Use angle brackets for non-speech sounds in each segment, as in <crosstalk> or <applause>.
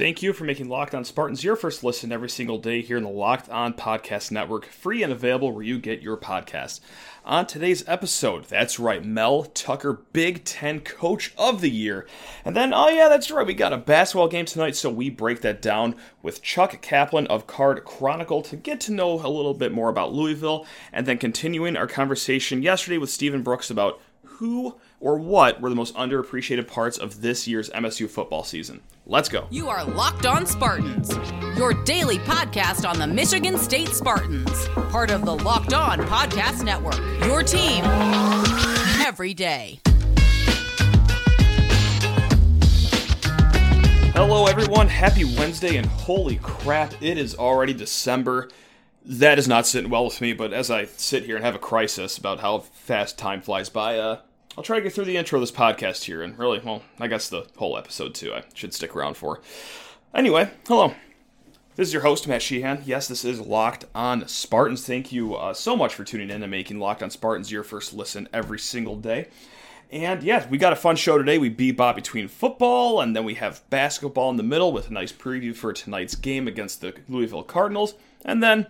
Thank you for making Locked On Spartans your first listen every single day here in the Locked On Podcast Network, free and available where you get your podcasts. On today's episode, that's right, Mel Tucker, Big Ten Coach of the Year. And then, oh yeah, that's right, we got a basketball game tonight, so we break that down with Chuck Kaplan of Card Chronicle to get to know a little bit more about Louisville, and then continuing our conversation yesterday with Stephen Brooks about who or what were the most underappreciated parts of this year's MSU football season. Let's go. You are Locked On Spartans, your daily podcast on the Michigan State Spartans, part of the Locked On Podcast Network. Your team every day. Hello, everyone. Happy Wednesday, and holy crap, it is already December. That is not sitting well with me, but as I sit here and have a crisis about how fast time flies by, uh, I'll try to get through the intro of this podcast here, and really, well, I guess the whole episode too. I should stick around for. Anyway, hello. This is your host, Matt Sheehan. Yes, this is Locked on Spartans. Thank you uh, so much for tuning in and making Locked on Spartans your first listen every single day. And yeah, we got a fun show today. We bebop between football, and then we have basketball in the middle with a nice preview for tonight's game against the Louisville Cardinals. And then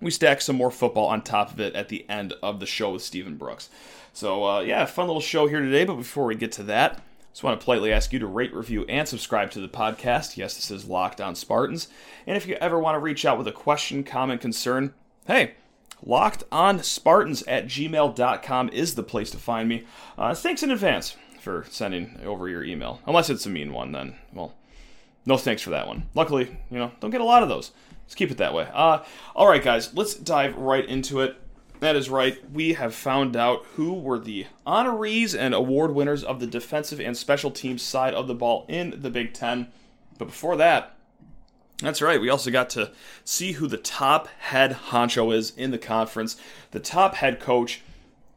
we stack some more football on top of it at the end of the show with Stephen Brooks. So, uh, yeah, fun little show here today. But before we get to that, just want to politely ask you to rate, review, and subscribe to the podcast. Yes, this is Locked On Spartans. And if you ever want to reach out with a question, comment, concern, hey, locked on Spartans at gmail.com is the place to find me. Uh, thanks in advance for sending over your email. Unless it's a mean one, then, well, no thanks for that one. Luckily, you know, don't get a lot of those. Let's keep it that way. Uh, all right, guys, let's dive right into it. That is right. We have found out who were the honorees and award winners of the defensive and special teams side of the ball in the Big Ten. But before that, that's right. We also got to see who the top head honcho is in the conference. The top head coach,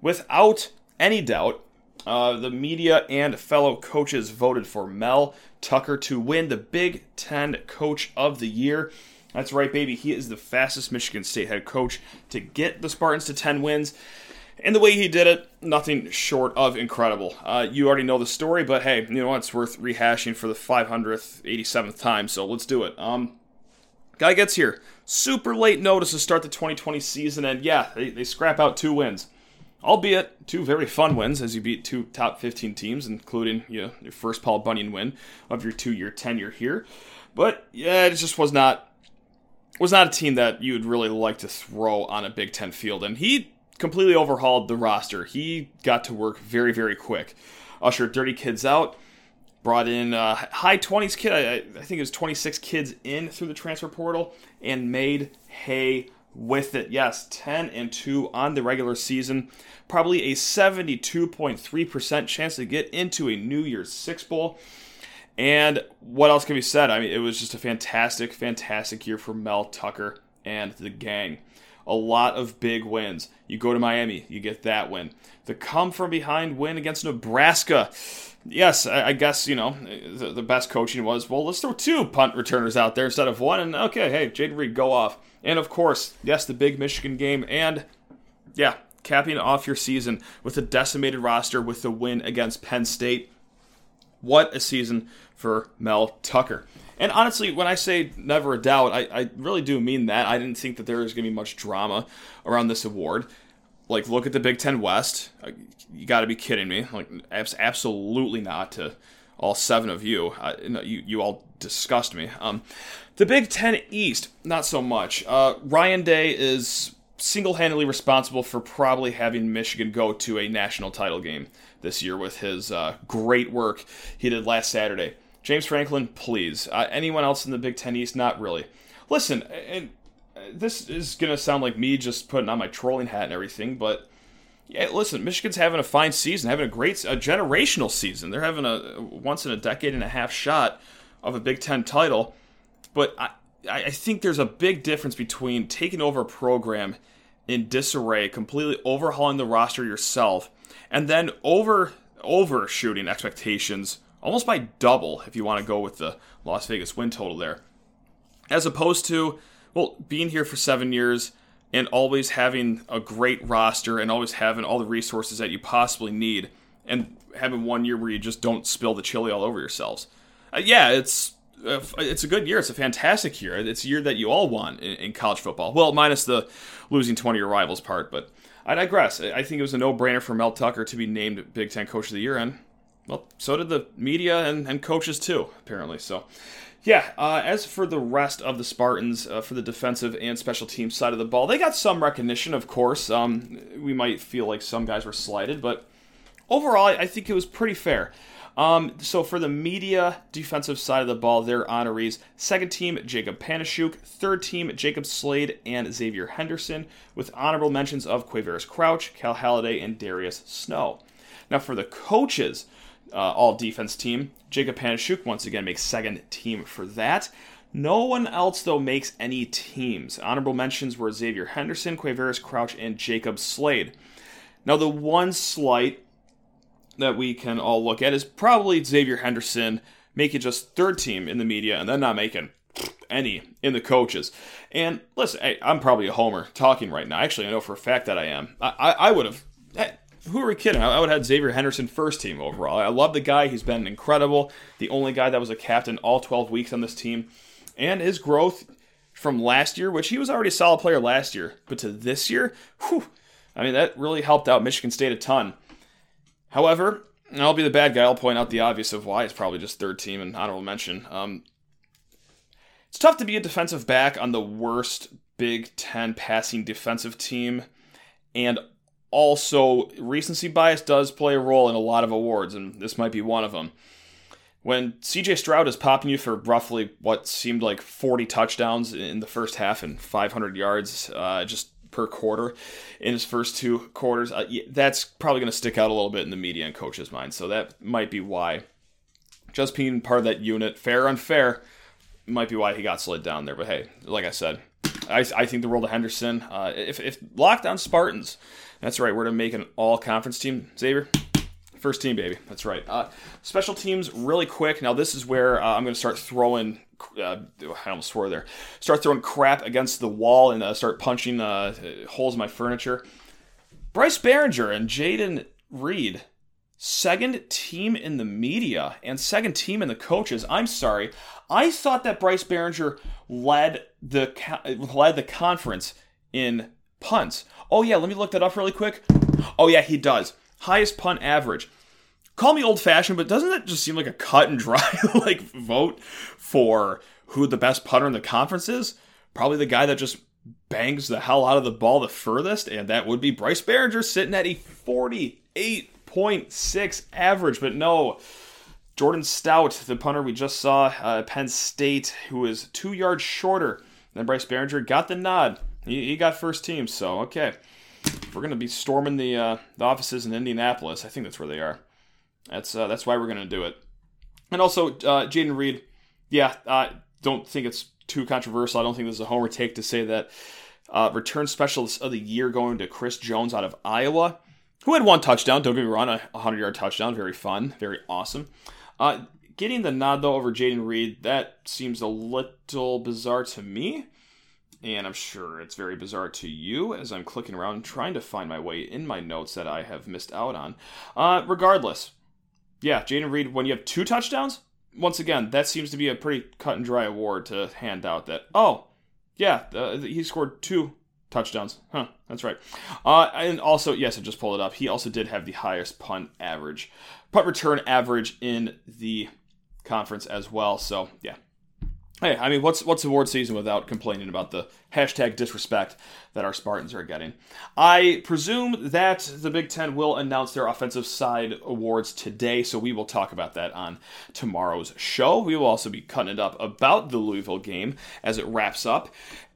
without any doubt, uh, the media and fellow coaches voted for Mel Tucker to win the Big Ten Coach of the Year. That's right, baby. He is the fastest Michigan State head coach to get the Spartans to 10 wins. And the way he did it, nothing short of incredible. Uh, you already know the story, but hey, you know what? It's worth rehashing for the 500th, 87th time, so let's do it. Um, guy gets here. Super late notice to start the 2020 season, and yeah, they, they scrap out two wins. Albeit two very fun wins as you beat two top 15 teams, including you know, your first Paul Bunyan win of your two year tenure here. But yeah, it just was not was not a team that you would really like to throw on a Big Ten field. And he completely overhauled the roster. He got to work very, very quick. Ushered dirty kids out, brought in uh, high 20s kid. I, I think it was 26 kids in through the transfer portal and made hay with it. Yes, 10 and 2 on the regular season. Probably a 72.3% chance to get into a New Year's Six Bowl. And what else can be said? I mean, it was just a fantastic, fantastic year for Mel Tucker and the gang. A lot of big wins. You go to Miami, you get that win. The come from behind win against Nebraska. Yes, I, guess, you know, the, the, best coaching was, well, let's throw two punt returners out there instead of one. And okay, hey, Jayden Reed, go off. And of course, yes, the big Michigan game. And yeah, capping off your season with a decimated roster with the win against Penn State. What a season for Mel Tucker. And honestly, when I say never a doubt, I, I really do mean that. I didn't think that there was going to be much drama around this award. Like, look at the Big Ten West. Uh, you got to be kidding me. Like, absolutely not to all seven of you. Uh, you, you all disgust me. Um, the Big Ten East, not so much. Uh, Ryan Day is single handedly responsible for probably having Michigan go to a national title game this year with his uh, great work he did last Saturday. James Franklin, please. Uh, anyone else in the Big Ten East? Not really. Listen, and this is going to sound like me just putting on my trolling hat and everything, but yeah, listen, Michigan's having a fine season, having a great, a generational season. They're having a once in a decade and a half shot of a Big Ten title, but I, I think there's a big difference between taking over a program in disarray, completely overhauling the roster yourself, and then over overshooting expectations almost by double if you want to go with the Las Vegas win total there. As opposed to, well, being here for seven years and always having a great roster and always having all the resources that you possibly need and having one year where you just don't spill the chili all over yourselves. Uh, yeah, it's it's a good year. It's a fantastic year. It's a year that you all want in, in college football. Well, minus the losing 20 year rivals part, but I digress. I think it was a no brainer for Mel Tucker to be named Big Ten Coach of the Year, and well, so did the media and, and coaches too, apparently. So, yeah, uh, as for the rest of the Spartans, uh, for the defensive and special team side of the ball, they got some recognition, of course. Um, we might feel like some guys were slighted, but overall, I think it was pretty fair. Um, so for the media defensive side of the ball, their honorees: second team Jacob Panasiuk, third team Jacob Slade and Xavier Henderson, with honorable mentions of Quavaris Crouch, Cal Haladay, and Darius Snow. Now for the coaches, uh, all defense team, Jacob Panasiuk once again makes second team for that. No one else, though, makes any teams. Honorable mentions were Xavier Henderson, Quavaris Crouch, and Jacob Slade. Now, the one slight that we can all look at is probably Xavier Henderson making just third team in the media and then not making any in the coaches. And listen, hey, I'm probably a homer talking right now. Actually, I know for a fact that I am. I, I, I would have. Who are we kidding? I would have had Xavier Henderson first team overall. I love the guy. He's been incredible. The only guy that was a captain all 12 weeks on this team. And his growth from last year, which he was already a solid player last year, but to this year, whew, I mean, that really helped out Michigan State a ton. However, I'll be the bad guy. I'll point out the obvious of why it's probably just third team and honorable mention. Um, it's tough to be a defensive back on the worst Big Ten passing defensive team, and also recency bias does play a role in a lot of awards, and this might be one of them. When CJ Stroud is popping you for roughly what seemed like 40 touchdowns in the first half and 500 yards, uh, just per quarter in his first two quarters. Uh, that's probably going to stick out a little bit in the media and coaches' mind. So that might be why. Just being part of that unit, fair or unfair, might be why he got slid down there. But hey, like I said, I, I think the role of Henderson, uh, if, if Locked On Spartans, that's right, we're to make an all conference team, Xavier. First team, baby. That's right. Uh, special teams, really quick. Now, this is where uh, I'm going to start throwing uh, I almost swore there. Start throwing crap against the wall and uh, start punching uh, holes in my furniture. Bryce Baringer and Jayden Reed, second team in the media and second team in the coaches. I'm sorry, I thought that Bryce Baringer led the led the conference in punts. Oh yeah, let me look that up really quick. Oh yeah, he does. Highest punt average call me old fashioned, but doesn't that just seem like a cut and dry <laughs> like vote for who the best punter in the conference is? Probably the guy that just bangs the hell out of the ball the furthest, and that would be Bryce Baringer sitting at a 48.6 average. But no, Jordan Stout, the punter we just saw, uh, Penn State, who is two yards shorter than Bryce Baringer, got the nod. He, he got first team, so okay. We're going to be storming the, uh, the offices in Indianapolis. I think that's where they are. That's uh, that's why we're gonna do it. And also, uh, Jayden Reed, yeah, I don't think it's too controversial. I don't think this is a homer take to say that uh, return specialist of the year going to Chris Jones out of Iowa, who had one touchdown. Don't get me wrong, a 100 yard touchdown, very fun, very awesome. Uh, getting the nod though over Jayden Reed, that seems a little bizarre to me. And I'm sure it's very bizarre to you as I'm clicking around trying to find my way in my notes that I have missed out on. Uh, regardless, yeah, Jayden Reed, when you have two touchdowns, once again, that seems to be a pretty cut and dry award to hand out. That oh, yeah, uh, he scored two touchdowns. Huh, that's right. Uh, and also, yes, I just pulled it up. He also did have the highest punt average, punt return average in the conference as well. So yeah, Hey, I mean, what's what's award season without complaining about the hashtag disrespect that our Spartans are getting? I presume that the Big Ten will announce their offensive side awards today, so we will talk about that on tomorrow's show. We will also be cutting it up about the Louisville game as it wraps up.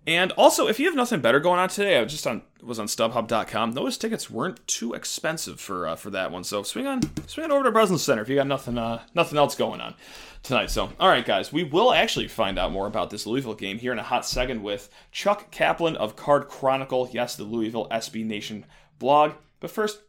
And also, if you have nothing better going on today, I was just on was on StubHub.com. Those tickets weren't too expensive for uh, for that one, so swing on swing on over to Breslin Center if you got nothing uh, nothing else going on tonight. So, all right, guys, we will actually find out more about this Louisville game here in a hot second with Chuck Kaplan of Card Chronicle. Yes, the Louisville SB Nation blog. But first,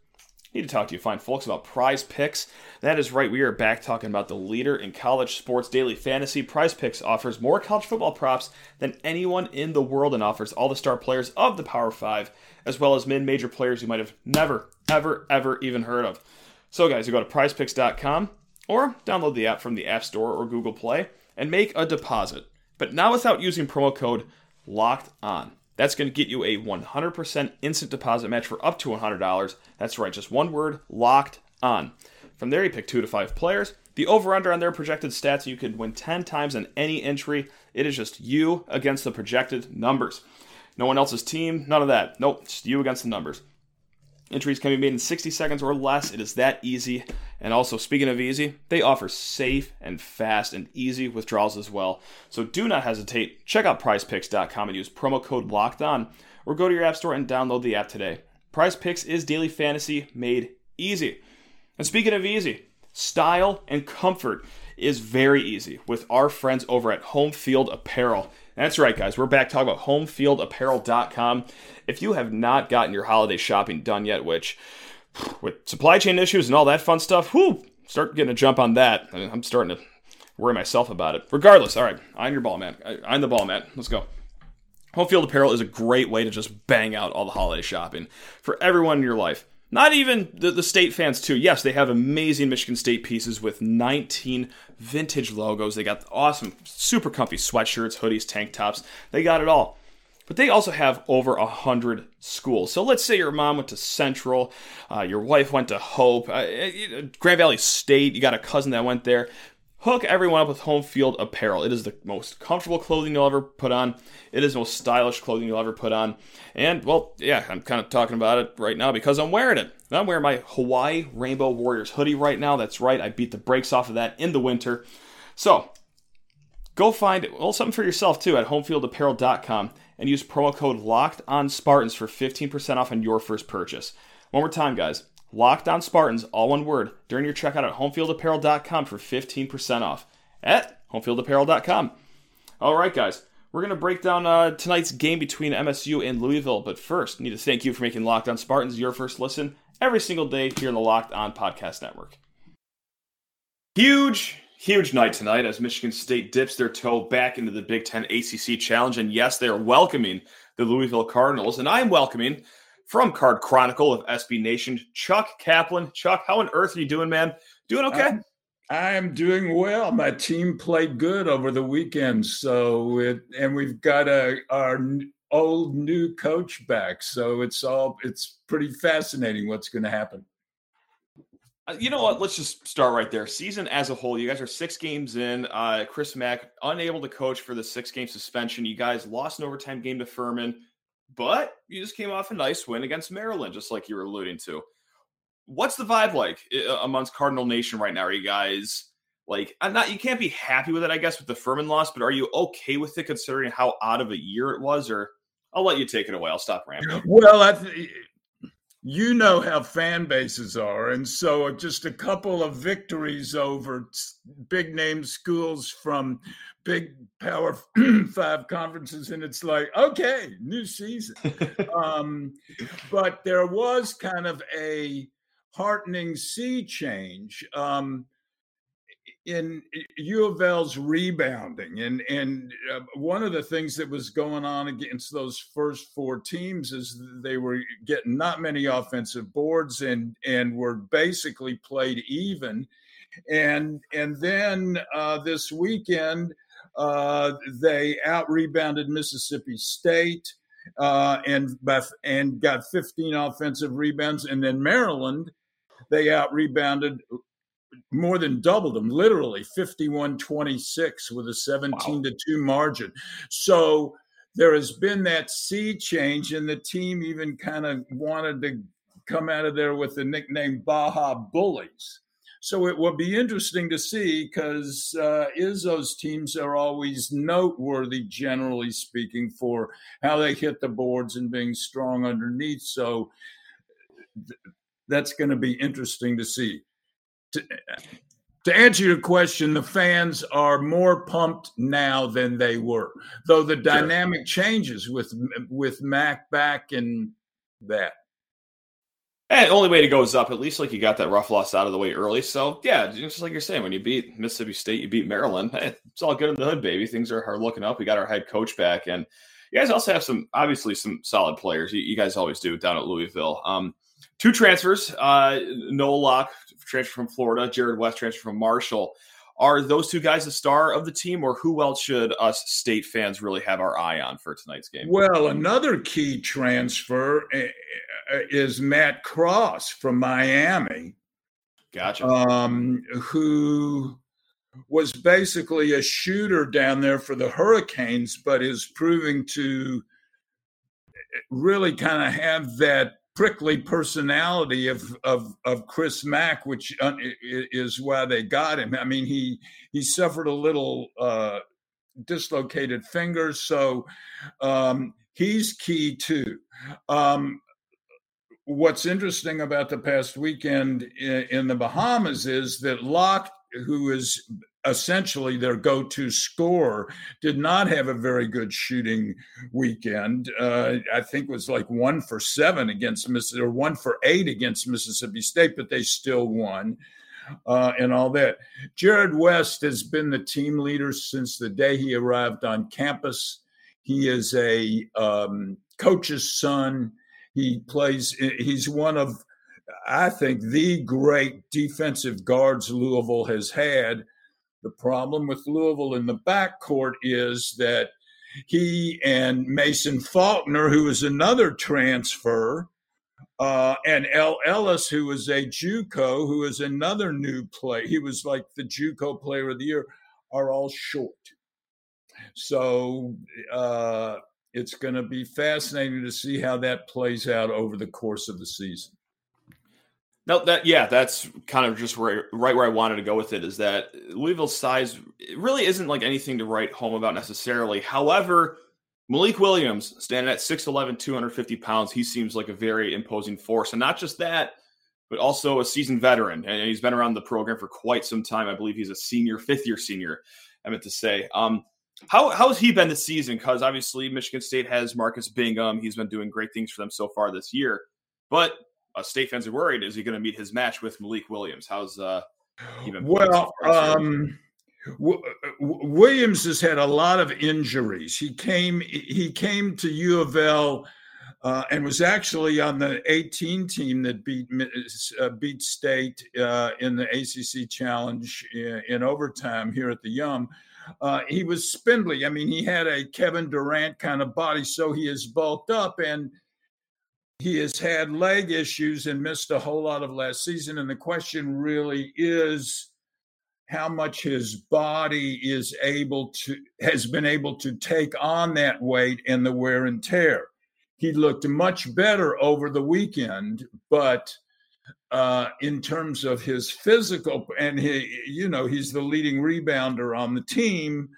need to talk to you fine folks about prize picks. That is right, we are back talking about the leader in college sports daily fantasy. Prize picks offers more college football props than anyone in the world and offers all the star players of the Power Five, as well as mid major players you might have never, ever, ever even heard of. So, guys, you go to prizepicks.com or download the app from the App Store or Google Play and make a deposit. But now without using promo code LOCKED ON. That's going to get you a 100% instant deposit match for up to $100. That's right, just one word, locked on. From there, you pick two to five players. The over under on their projected stats, you could win 10 times on any entry. It is just you against the projected numbers. No one else's team, none of that. Nope, just you against the numbers. Entries can be made in 60 seconds or less. It is that easy. And also, speaking of easy, they offer safe and fast and easy withdrawals as well. So do not hesitate. Check out prizepicks.com and use promo code locked on, or go to your app store and download the app today. Prize Picks is daily fantasy made easy. And speaking of easy, style and comfort is very easy with our friends over at Home Field Apparel. That's right, guys. We're back talking about homefieldapparel.com. If you have not gotten your holiday shopping done yet, which with supply chain issues and all that fun stuff, whoo, start getting a jump on that. I am starting to worry myself about it. Regardless, all right, I'm your ball man. I'm the ball man. Let's go. Home Field Apparel is a great way to just bang out all the holiday shopping for everyone in your life. Not even the, the state fans, too. Yes, they have amazing Michigan State pieces with 19 vintage logos. They got awesome, super comfy sweatshirts, hoodies, tank tops. They got it all. But they also have over a hundred schools. So let's say your mom went to Central, uh, your wife went to Hope, uh, Grand Valley State. You got a cousin that went there. Hook everyone up with home field apparel. It is the most comfortable clothing you'll ever put on. It is the most stylish clothing you'll ever put on. And, well, yeah, I'm kind of talking about it right now because I'm wearing it. I'm wearing my Hawaii Rainbow Warriors hoodie right now. That's right, I beat the brakes off of that in the winter. So, go find well something for yourself too at homefieldapparel.com and use promo code locked on spartans for 15% off on your first purchase one more time guys Locked on Spartans, all one word, during your checkout at homefieldapparel.com for 15% off. At homefieldapparel.com. All right, guys, we're going to break down uh, tonight's game between MSU and Louisville. But first, need to thank you for making Locked on Spartans your first listen every single day here in the Locked on Podcast Network. Huge, huge night tonight as Michigan State dips their toe back into the Big Ten ACC Challenge. And yes, they are welcoming the Louisville Cardinals. And I'm welcoming from Card Chronicle of SB Nation, Chuck Kaplan. Chuck, how on earth are you doing, man? Doing okay? I'm doing well. My team played good over the weekend, so it, and we've got a our old new coach back, so it's all it's pretty fascinating what's going to happen. Uh, you know what? Let's just start right there. Season as a whole, you guys are six games in. Uh, Chris Mack unable to coach for the six game suspension. You guys lost an overtime game to Furman but you just came off a nice win against Maryland, just like you were alluding to. What's the vibe like eh, amongst Cardinal Nation right now? Are you guys like I'm not? You can't be happy with it, I guess, with the Furman loss, but are you okay with it considering how out of a year it was? Or I'll let you take it away. I'll stop rambling. Well, I th- you know how fan bases are. And so just a couple of victories over big name schools from big power <clears throat> five conferences. And it's like, okay, new season. um, but there was kind of a heartening sea change. Um, in U of L's rebounding, and and uh, one of the things that was going on against those first four teams is they were getting not many offensive boards, and and were basically played even, and and then uh, this weekend uh, they out rebounded Mississippi State. Uh, and and got 15 offensive rebounds, and then Maryland, they out rebounded more than doubled them, literally 51 26 with a 17 wow. to 2 margin. So there has been that sea change, and the team even kind of wanted to come out of there with the nickname Baja Bullies. So it will be interesting to see because uh, Izzo's teams are always noteworthy, generally speaking, for how they hit the boards and being strong underneath. So th- that's going to be interesting to see to, to answer your question, the fans are more pumped now than they were, though the dynamic sure. changes with with Mack back and that. And only way to go is up. At least like you got that rough loss out of the way early. So yeah, just like you're saying, when you beat Mississippi State, you beat Maryland. Hey, it's all good in the hood, baby. Things are, are looking up. We got our head coach back, and you guys also have some obviously some solid players. You, you guys always do down at Louisville. Um, two transfers. Uh, Noah Locke transfer from Florida, Jarrod West transfer from Marshall. Are those two guys the star of the team, or who else should us state fans really have our eye on for tonight's game? Well, another key transfer eh, eh, is Matt Cross from Miami. Gotcha. Um, who was basically a shooter down there for the Hurricanes, but is proving to really kind of have that prickly personality of of of Chris Mack, which uh, is why they got him. I mean, he he suffered a little uh, dislocated finger, so um, he's key too. Um, what's interesting about the past weekend in, in the Bahamas is that Locke, who is essentially their go-to scorer, did not have a very good shooting weekend. Uh, I think it was like one for seven against Mississippi, or one for eight against Mississippi State, but they still won. Uh, and all that. Jarrod West has been the team leader since the day he arrived on campus. He is a um, coach's son. He plays, he's one of, I think, the great defensive guards Louisville has had. The problem with Louisville in the backcourt is that he and Mason Faulkner, who is another transfer, uh, and El Ellis, who is a JUCO, who is another new play. He was like the JUCO Player of the Year, are all short. So uh, it's going to be fascinating to see how that plays out over the course of the season. No, that yeah, that's kind of just where, right where I wanted to go with it. Is that Louisville's size really isn't like anything to write home about necessarily. However, Malik Williams, standing at 6'11, 250 pounds, he seems like a very imposing force. And not just that, but also a seasoned veteran. And he's been around the program for quite some time. I believe he's a senior, fifth year senior, I meant to say. Um, how, how has he been this season? Because obviously, Michigan State has Marcus Bingham. He's been doing great things for them so far this year. But uh, state fans are worried. Is he going to meet his match with Malik Williams? How's uh, he been? Well, um, w- Williams has had a lot of injuries. He came he came to U of L. Uh, and was actually on the 18 team that beat uh, beat State uh, in the ACC Challenge in, in, overtime here at the Yum. Uh, he was spindly. I mean, he had a Kevin Durant kind of body, so he is bulked up and he has had leg issues and missed a whole lot of last season. And the question really is how much his body is able to, has been able to take on that weight and the wear and tear. He looked much better over the weekend, but uh, in terms of his physical, and he, you know, he's the leading rebounder on the team,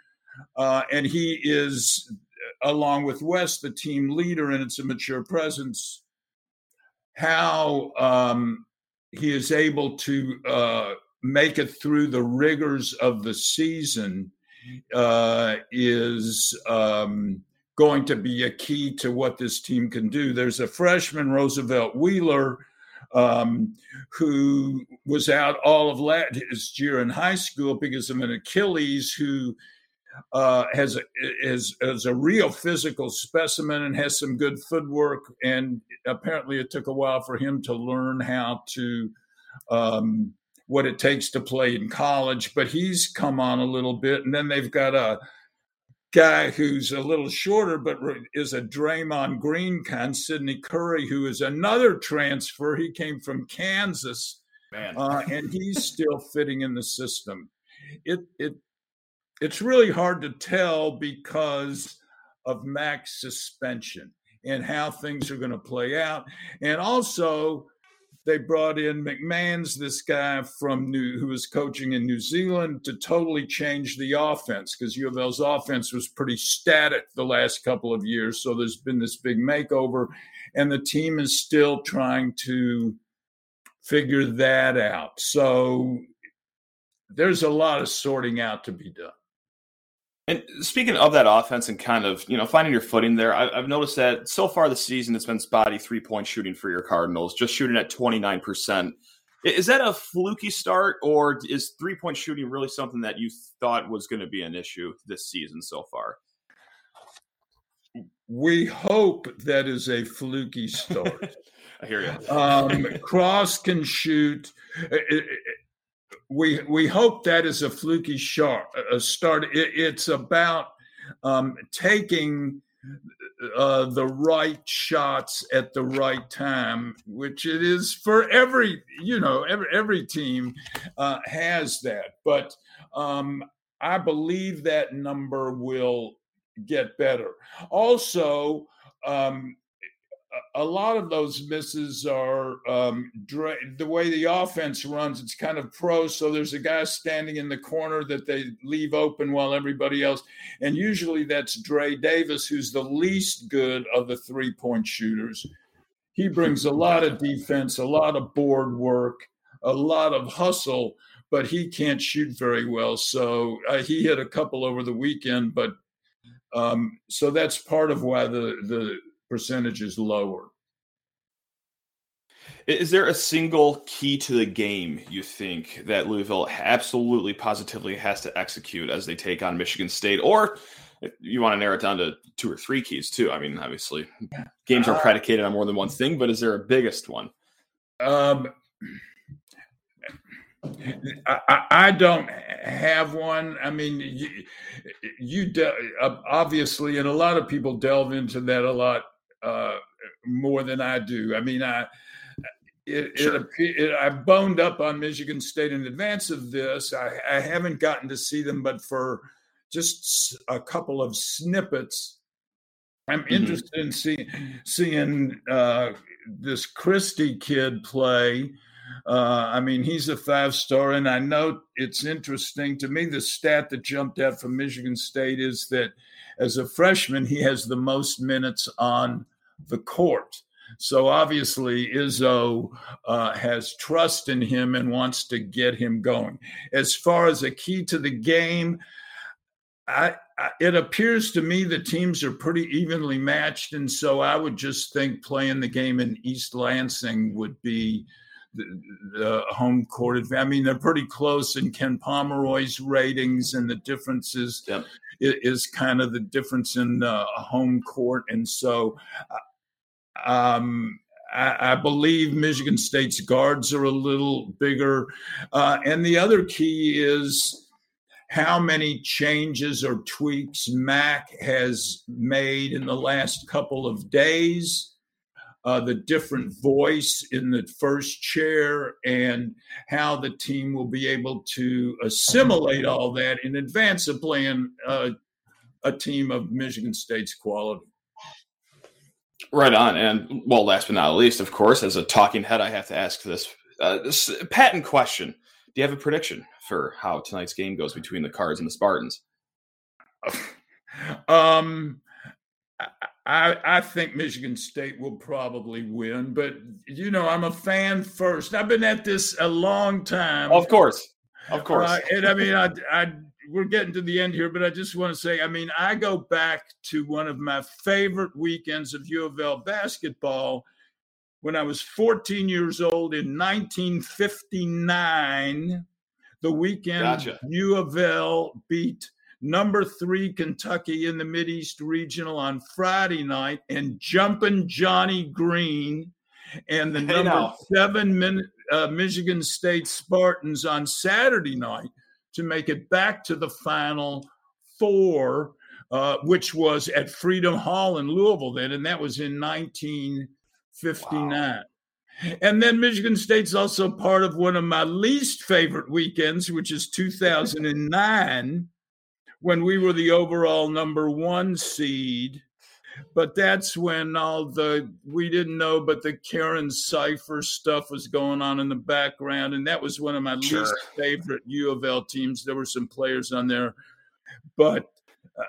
uh, and he is, along with West, the team leader, and it's a mature presence how um, he is able to uh, make it through the rigors of the season uh, is um, going to be a key to what this team can do. There's a freshman, Roosevelt Wheeler, um, who was out all of last year in high school because of an Achilles, who uh, has a, is, is a real physical specimen and has some good footwork. And apparently, it took a while for him to learn how to um, what it takes to play in college. But he's come on a little bit, and then they've got a guy who's a little shorter, but is a Draymond Green kind, Sydney Curry, who is another transfer. He came from Kansas, uh, and he's still fitting in the system. It it it's really hard to tell because of Mack's suspension and how things are going to play out. And also, they brought in McMains this guy from New who was coaching in New Zealand to totally change the offense because U of L's offense was pretty static the last couple of years. So there's been this big makeover, and the team is still trying to figure that out. So there's a lot of sorting out to be done. And speaking of that offense and kind of you know finding your footing there, I, have noticed that so far this season it's been spotty three point shooting for your Cardinals, just shooting at twenty nine percent. Is that a fluky start, or is three point shooting really something that you thought was going to be an issue this season so far? We hope that is a fluky start. <laughs> I hear you. Um, Cross can shoot. We we hope that is a fluky shot. A start. It, it's about um, taking uh, the right shots at the right time, which it is for every you know every every team uh, has that. But um, I believe that number will get better. Also, um, a lot of those misses are um, the way the offense runs. It's kind of pro, so there's a guy standing in the corner that they leave open while everybody else, and usually that's Dre Davis, who's the least good of the three point shooters. He brings a lot of defense, a lot of board work, a lot of hustle, but he can't shoot very well. So uh, he hit a couple over the weekend, but um, so that's part of why the the percentage is lower. Is there a single key to the game you think that Louisville absolutely positively has to execute as they take on Michigan State? Or you want to narrow it down to two or three keys too? I mean, obviously, games are uh, predicated on more than one thing, but is there a biggest one? Um, I, I, don't have one. I mean, you, you de- obviously, and a lot of people delve into that a lot uh, more than I do. I mean, I it, sure. it, it, I boned up on Michigan State in advance of this. I, I, haven't gotten to see them, but for just a couple of snippets, I'm mm-hmm. interested in see, seeing uh, this Christie kid play. Uh, I mean, he's a five star, and I know it's interesting to me. The stat that jumped out from Michigan State is that as a freshman, he has the most minutes on the court. So obviously, Izzo uh, has trust in him and wants to get him going. As far as a key to the game, I, I, it appears to me the teams are pretty evenly matched, and so I would just think playing the game in East Lansing would be the, the home court advantage. I mean, they're pretty close in Ken Pomeroy's ratings, and the differences yep. is, kind of the difference in uh, home court, and so. Um, I, believe Michigan State's guards are a little bigger. Uh, and the other key is how many changes or tweaks Mack has made in the last couple of days uh, the different voice in the first chair and how the team will be able to assimilate all that in advance of playing uh, a team of Michigan State's quality. Right on. And well, last but not least, of course, as a talking head, I have to ask this, uh, this patent question. Do you have a prediction for how tonight's game goes between the Cards and the Spartans? <laughs> um, I, I think Michigan State will probably win, but you know, I'm a fan first. I've been at this a long time. Of course. Of course. Uh, and I mean, I, I, we're getting to the end here, but I just want to say, I mean, I go back to one of my favorite weekends of U of L basketball when I was 14 years old in 1959. The weekend gotcha. U of L beat number three Kentucky in the Mideast Regional on Friday night, and jumping Johnny Green and the hey number now. seven Min, uh, Michigan State Spartans on Saturday night to make it back to the final four, uh, which was at Freedom Hall in Louisville then, and that was in 1959. Wow. And then Michigan State's also part of one of my least favorite weekends, which is 2009 when we were the overall number one seed. But that's when all the we didn't know, but the Karen Sypher stuff was going on in the background, and that was one of my sure. least favorite U of L teams. There were some players on there, but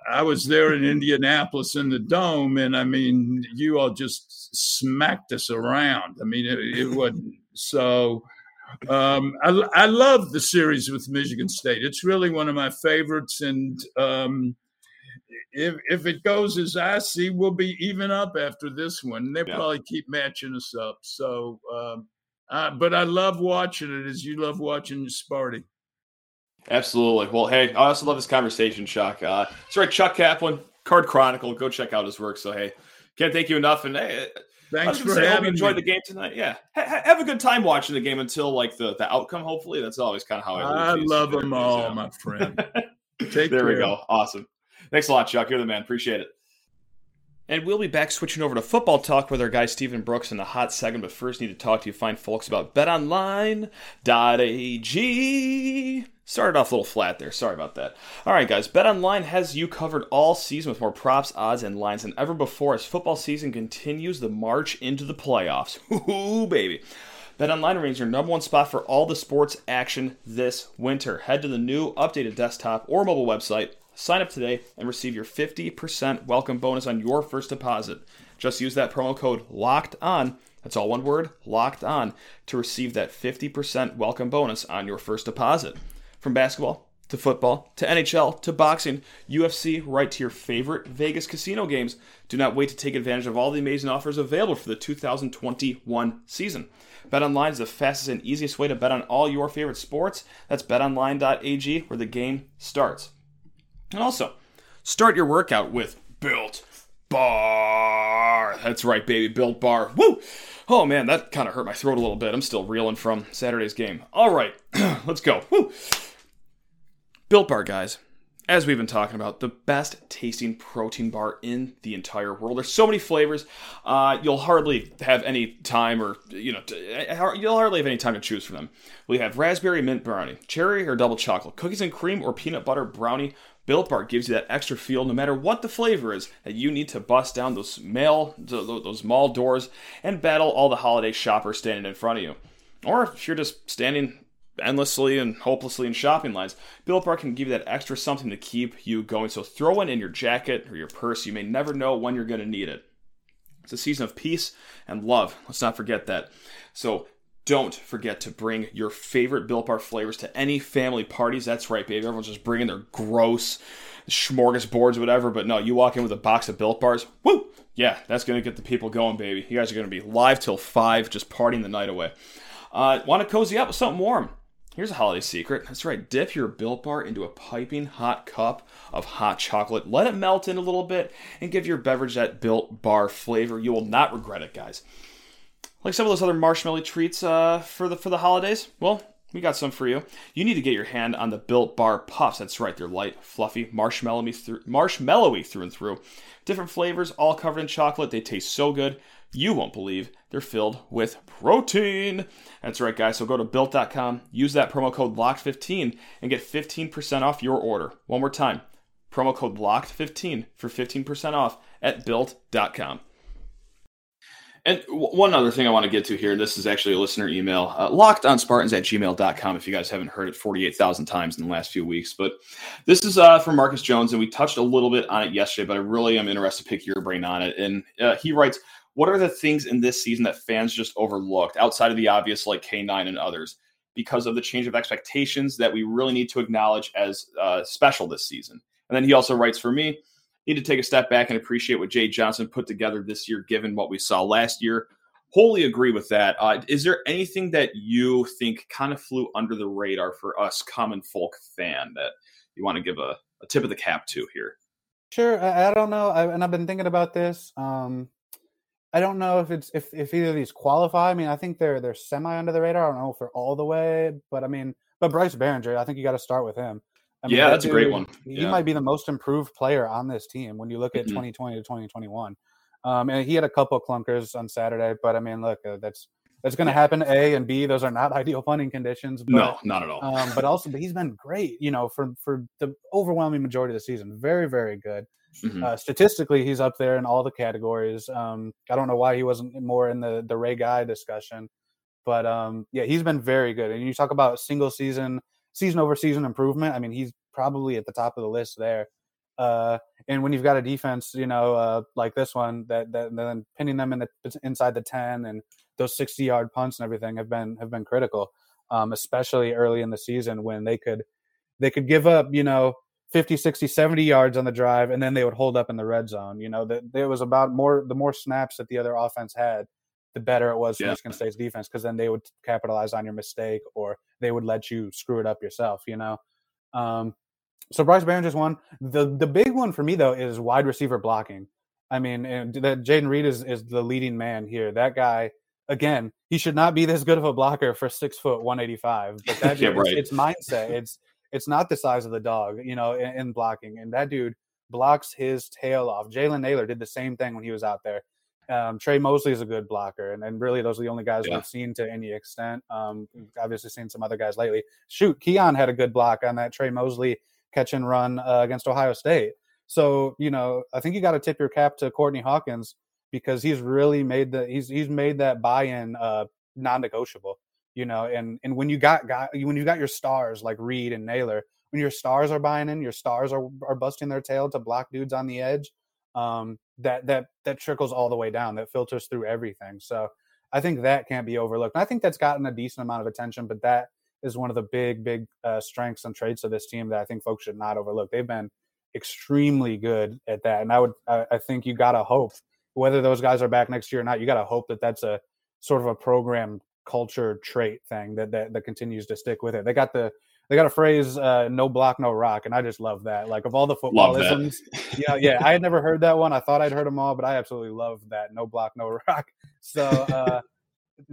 I was there in Indianapolis in the dome, and I mean, you all just smacked us around. I mean, it, it wasn't so. Um, I, I love the series with Michigan State. It's really one of my favorites, and um, if if it goes as I see, we'll be even up after this one. They yeah. probably keep matching us up. So, um, but I love watching it as you love watching Sparty. Absolutely. Well, hey, I also love this conversation, Chuck. Uh, sorry, Chuck Kaplan, Card Chronicle. Go check out his work. So, hey, can't thank you enough. And hey, Thanks for say, having enjoyed the game tonight. Yeah, ha- have a good time watching the game until like the, the outcome. Hopefully, that's always kind of how I. I love them all, my friend. <laughs> Take there care. we go. Awesome. Thanks a lot, Chuck. You're the man. Appreciate it. And we'll be back switching over to football talk with our guy Stephen Brooks in a hot second. But first, need to talk to you fine folks about BetOnline.ag. Started off a little flat there. Sorry about that. All right, guys. BetOnline has you covered all season with more props, odds, and lines than ever before as football season continues the march into the playoffs. <laughs> Ooh, baby. BetOnline remains your number one spot for all the sports action this winter. Head to the new updated desktop or mobile website, sign up today, and receive your 50% welcome bonus on your first deposit. Just use that promo code LOCKED ON, that's all one word, LOCKED ON, to receive that 50% welcome bonus on your first deposit. From basketball to football to NHL to boxing, UFC, right to your favorite Vegas casino games. Do not wait to take advantage of all the amazing offers available for the 2021 season. BetOnline is the fastest and easiest way to bet on all your favorite sports. That's betonline.ag where the game starts. And also, start your workout with Built Bar. That's right, baby, Built Bar. Woo! Oh man, that kind of hurt my throat a little bit. I'm still reeling from Saturday's game. All right, <clears throat> let's go. Woo! Built Bar, guys. As we've been talking about, the best tasting protein bar in the entire world. There's so many flavors, uh, you'll hardly have any time, or you know, you'll hardly have any time to choose from them. We have raspberry mint brownie, cherry or double chocolate, cookies and cream, or peanut butter brownie. Built Bar gives you that extra feel, no matter what the flavor is, that you need to bust down those mail, those mall doors, and battle all the holiday shoppers standing in front of you. Or if you're just standing endlessly and hopelessly in shopping lines, Built Bar can give you that extra something to keep you going. So throw it in your jacket or your purse. You may never know when you're going to need it. It's a season of peace and love. Let's not forget that. So don't forget to bring your favorite Built Bar flavors to any family parties. That's right, baby. Everyone's just bringing their gross smorgasbords, whatever. But no, you walk in with a box of Built Bars. Woo! Yeah, that's going to get the people going, baby. You guys are going to be live till 5, just partying the night away. Uh, Want to cozy up with something warm? Here's a holiday secret. That's right. Dip your Built Bar into a piping hot cup of hot chocolate. Let it melt in a little bit and give your beverage that Built Bar flavor. You will not regret it, guys. Like some of those other marshmallow treats uh, for the for the holidays. Well, we got some for you. You need to get your hand on the Built Bar Puffs. That's right. They're light, fluffy, marshmallowy marshmallowy through and through. Different flavors, all covered in chocolate. They taste so good. You won't believe they're filled with protein. That's right, guys. So go to built.com, use that promo code LOCKED15, and get 15% off your order. One more time promo code LOCKED15 for 15% off at built.com. And one other thing I want to get to here, this is actually a listener email, uh, lockedonspartans at gmail.com if you guys haven't heard it 48,000 times in the last few weeks. But this is uh, from Marcus Jones, and we touched a little bit on it yesterday, but I really am interested to pick your brain on it. And uh, he writes, what are the things in this season that fans just overlooked outside of the obvious like K9 and others because of the change of expectations that we really need to acknowledge as uh, special this season? And then he also writes for me, need to take a step back and appreciate what Jay Johnson put together this year, given what we saw last year. Wholly agree with that. Uh, is there anything that you think kind of flew under the radar for us common folk fan that you want to give a, a tip of the cap to here? Sure. I, I don't know. I, and I've been thinking about this. Um, I don't know if it's if, if either of these qualify. I mean, I think they're they're semi under the radar. I don't know if they're all the way, but I mean, but Bryce Baringer, I think you got to start with him. I mean, yeah, that that's a great dude, one. He Yeah. might be the most improved player on this team when you look at Mhm. 2020 to 2021. Um, and he had a couple of clunkers on Saturday, but I mean, look, uh, that's that's going to happen. A and B, those are not <laughs> ideal punting conditions. But, no, not at all. um, but also, but he's been great. You know, for for the overwhelming majority of the season, very very good. Mhm. Uh, statistically, he's up there in all the categories. Um, I don't know why he wasn't more in the the Ray Guy discussion, but um, yeah, he's been very good. And you talk about single season, season over season improvement. I mean, he's probably at the top of the list there. Uh, and when you've got a defense, you know, uh, like this one, that that then pinning them in the inside the ten and those sixty yard punts and everything have been have been critical, um, especially early in the season when they could they could give up, you know, 50, 60, 70 yards on the drive, and then they would hold up in the red zone. You know, that it was about more the more snaps that the other offense had, the better it was for Yeah. Michigan State's defense because then they would capitalize on your mistake or they would let you screw it up yourself. You know, um, so Bryce Baringer's one. The the big one for me though is wide receiver blocking. I mean, that Jayden Reed is is the leading man here. That guy, again, he should not be this good of a blocker for six foot one eighty five. But that <laughs> Yeah, it's, right. it's mindset. It's it's not the size of the dog, you know, in, in blocking. And that dude blocks his tail off. Jalen Nailor did the same thing when he was out there. Um, Tre Mosley is a good blocker, and, and really those are the only guys Yeah. we've seen to any extent. Um, obviously seen some other guys lately. Shoot, Keon had a good block on that Tre Mosley catch and run uh, against Ohio State. So you know, I think you got to tip your cap to Courtney Hawkins because he's really made the he's he's made that buy-in uh, non-negotiable. You know, and and when you got got when you got your stars like Reed and Nailor, when your stars are buying in, your stars are are busting their tail to block dudes on the edge. Um, that that that trickles all the way down. That filters through everything. So I think that can't be overlooked. And I think that's gotten a decent amount of attention, but that is one of the big big uh, strengths and traits of this team that I think folks should not overlook. They've been extremely good at that, and I would I, I think you gotta hope whether those guys are back next year or not. You gotta hope that that's a sort of a program culture trait thing that that, that continues to stick with it. They got the they got a phrase uh, "no block, no rock," and I just love that. Like of all the footballisms, yeah, yeah. I had never heard that one. I thought I'd heard them all, but I absolutely love that "no block, no rock." So uh,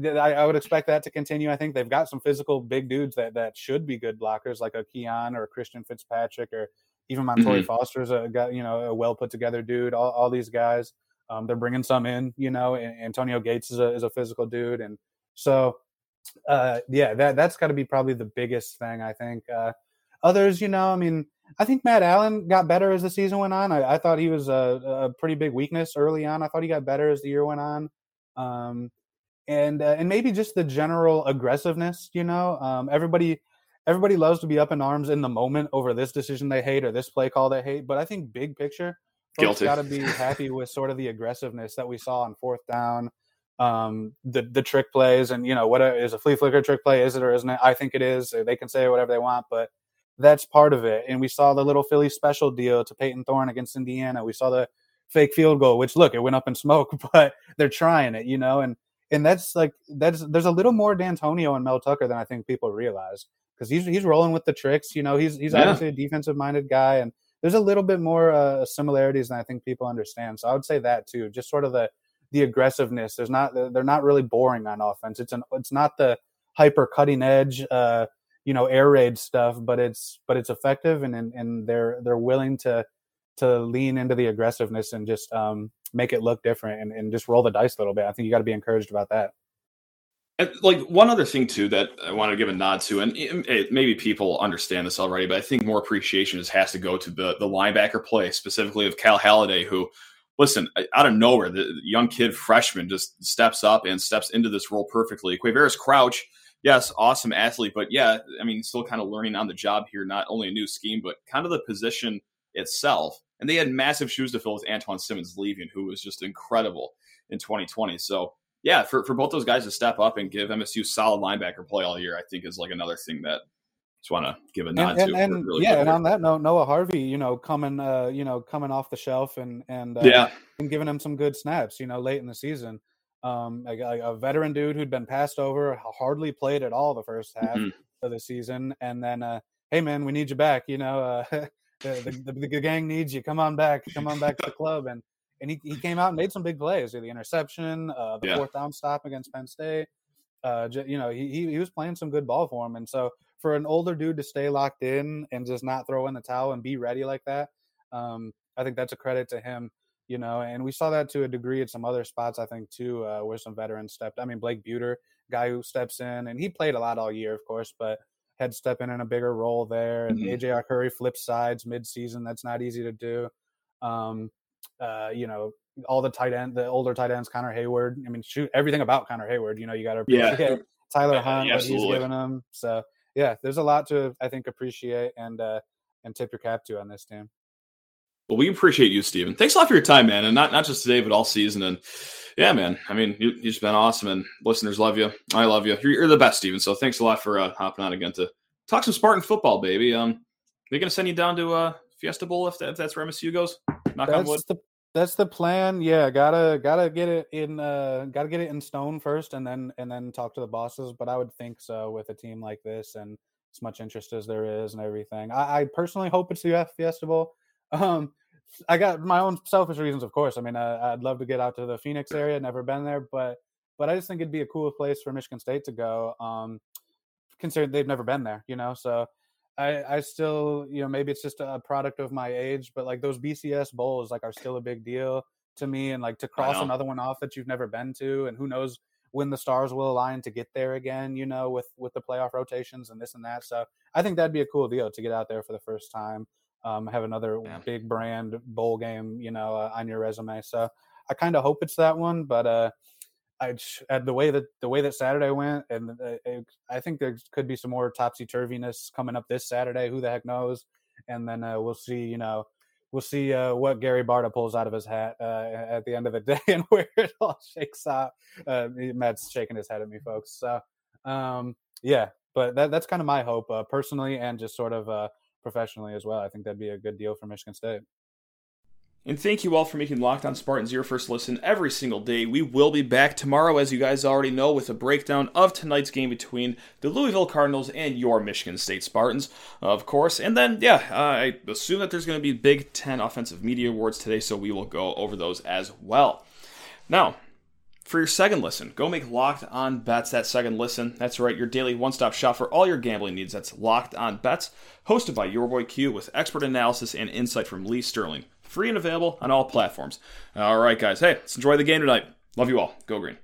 I, I would expect that to continue. I think they've got some physical big dudes that that should be good blockers, like a Keon or a Christian Fitzpatrick, or even Montorie Mhm. Foster's a guy, you know, a well put together dude. All, all these guys, um, they're bringing some in. You know, and Antonio Gates is a is a physical dude, and so uh, yeah, that that's got to be probably the biggest thing. I think. Uh, others, you know, I mean, I think Matt Allen got better as the season went on. I, I thought he was a, a pretty big weakness early on. I thought he got better as the year went on, um, and uh, and maybe just the general aggressiveness. You know, um, everybody everybody loves to be up in arms in the moment over this decision they hate or this play call they hate. But I think big picture, folks got to be happy with sort of the aggressiveness that we saw on fourth down um the the trick plays and you know what is a flea flicker trick play is it or isn't it? I think it is. They can say whatever they want but that's part of it. And we saw the little philly special deal to payton thorne against indiana. We saw the fake field goal which look it went up in smoke <laughs> but they're trying it you know? And and that's like that's there's a little more d'antonio and mel tucker than i think people realize because he's he's rolling with the tricks you know? He's he's Yeah. obviously a defensive minded guy and there's a little bit more uh, similarities than i think people understand. So i would say that too just sort of the the aggressiveness. There's not they're not really boring on offense. It's an it's not the hyper cutting edge uh you know air raid stuff, but it's but it's effective and and, they're they're willing to to lean into the aggressiveness and just um make it look different and, and just roll the dice a little bit. I think you got to be encouraged about that. And, like one other thing too that I want to give a nod to, and it- maybe people understand this already, but I think more appreciation just has to go to the the linebacker play, specifically of Cal Haladay, who, listen, out of nowhere, the young kid freshman just steps up and steps into this role perfectly. Quavaris Crouch, yes, awesome athlete, but yeah, I mean, still kind of learning on the job here, not only a new scheme, but kind of the position itself. And they had massive shoes to fill with Antjuan Simmons leaving, who was just incredible in 2020. So yeah, for, for both those guys to step up and give MSU solid linebacker play all year, I think is like another thing that just want to give a nod And, and, to. and really yeah, and on that note, Noah Harvey, you know, coming uh you know coming off the shelf and and uh, yeah, and giving him some good snaps, you know, late in the season. Um, a, a veteran dude who'd been passed over, hardly played at all the first half Mhm. of the season, and then, uh, hey man, we need you back. You know, uh, <laughs> the, the, the gang needs you. Come on back. Come on back to the club. And and he, he came out and made some big plays. The interception, uh, the Yeah. fourth down stop against Penn State. Uh, you know, he, he he was playing some good ball for him, and so for an older dude to stay locked in and just not throw in the towel and be ready like that, um, I think that's a credit to him. You know, and we saw that to a degree at some other spots. I think too, uh, where some veterans stepped. I mean, Blake Buter, guy who steps in, and he played a lot all year, of course, but had step in in a bigger role there. And Mhm. AJ Curry flips sides mid-season. That's not easy to do. Um, uh, you know, all the tight end, the older tight ends, Connor Heyward. I mean, shoot, everything about Connor Heyward. You know, you got to Yeah. <laughs> Tyler Yeah, Hunt, what he's giving them. So yeah, there's a lot to I think appreciate and uh, and tip your cap to on this team. well, we appreciate you, Steven. Thanks a lot for your time, man, and not not just today, but all season. And yeah, man, I mean, you, you've just been awesome, and listeners love you. I love you. You're, you're the best, Steven. So thanks a lot for uh, hopping on again to talk some Spartan football, baby. Um, they're gonna send you down to uh, Fiesta Bowl if, that, if that's where MSU goes. Knock on wood. That's the that's the plan. Yeah, gotta gotta get it in uh gotta get it in stone first and then and then talk to the bosses. But I would think so with a team like this and as much interest as there is and everything. I, I personally hope it's the F Fiesta Bowl. <laughs> Um I got my own selfish reasons, of course. I mean, uh, I'd love to get out to the Phoenix area. Never been there, but but I just think it'd be a cool place for Michigan State to go. Um, considering they've never been there, you know. So I I still you know maybe it's just a product of my age, but like those BCS bowls like are still a big deal to me, and like to cross another one off that you've never been to, and who knows when the stars will align to get there again, you know, with with the playoff rotations and this and that. So I think that'd be a cool deal to get out there for the first time um, have another yeah. big brand bowl game, you know, uh, on your resume. So I kind of hope it's that one, but uh, I the way that the way that Saturday went, and it, I think there could be some more topsy turviness coming up this Saturday. Who the heck knows? And then uh, we'll see. You know, we'll see uh, what Gary Barta pulls out of his hat uh, at the end of the <laughs> day and where it all shakes out. Uh, Matt's shaking his head at me, folks. So um, yeah, but that, that's kind of my hope uh, personally, and just sort of uh, professionally as well. I think that'd be a good deal for Michigan State. And thank you all for making Locked On Spartans your first listen every single day. We will be back tomorrow, as you guys already know, with a breakdown of tonight's game between the Louisville Cardinals and your Michigan State Spartans, of course. And then, yeah, I assume that there's going to be Big Ten Offensive Media Awards today, so we will go over those as well. Now, for your second listen, go make Locked On Bets that second listen. That's right, your daily one stop shop for all your gambling needs. That's Locked On Bets, hosted by your boy Q with expert analysis and insight from Lee Sterling. Free and available on all platforms. All right, guys. Hey, let's enjoy the game tonight. Love you all. Go green.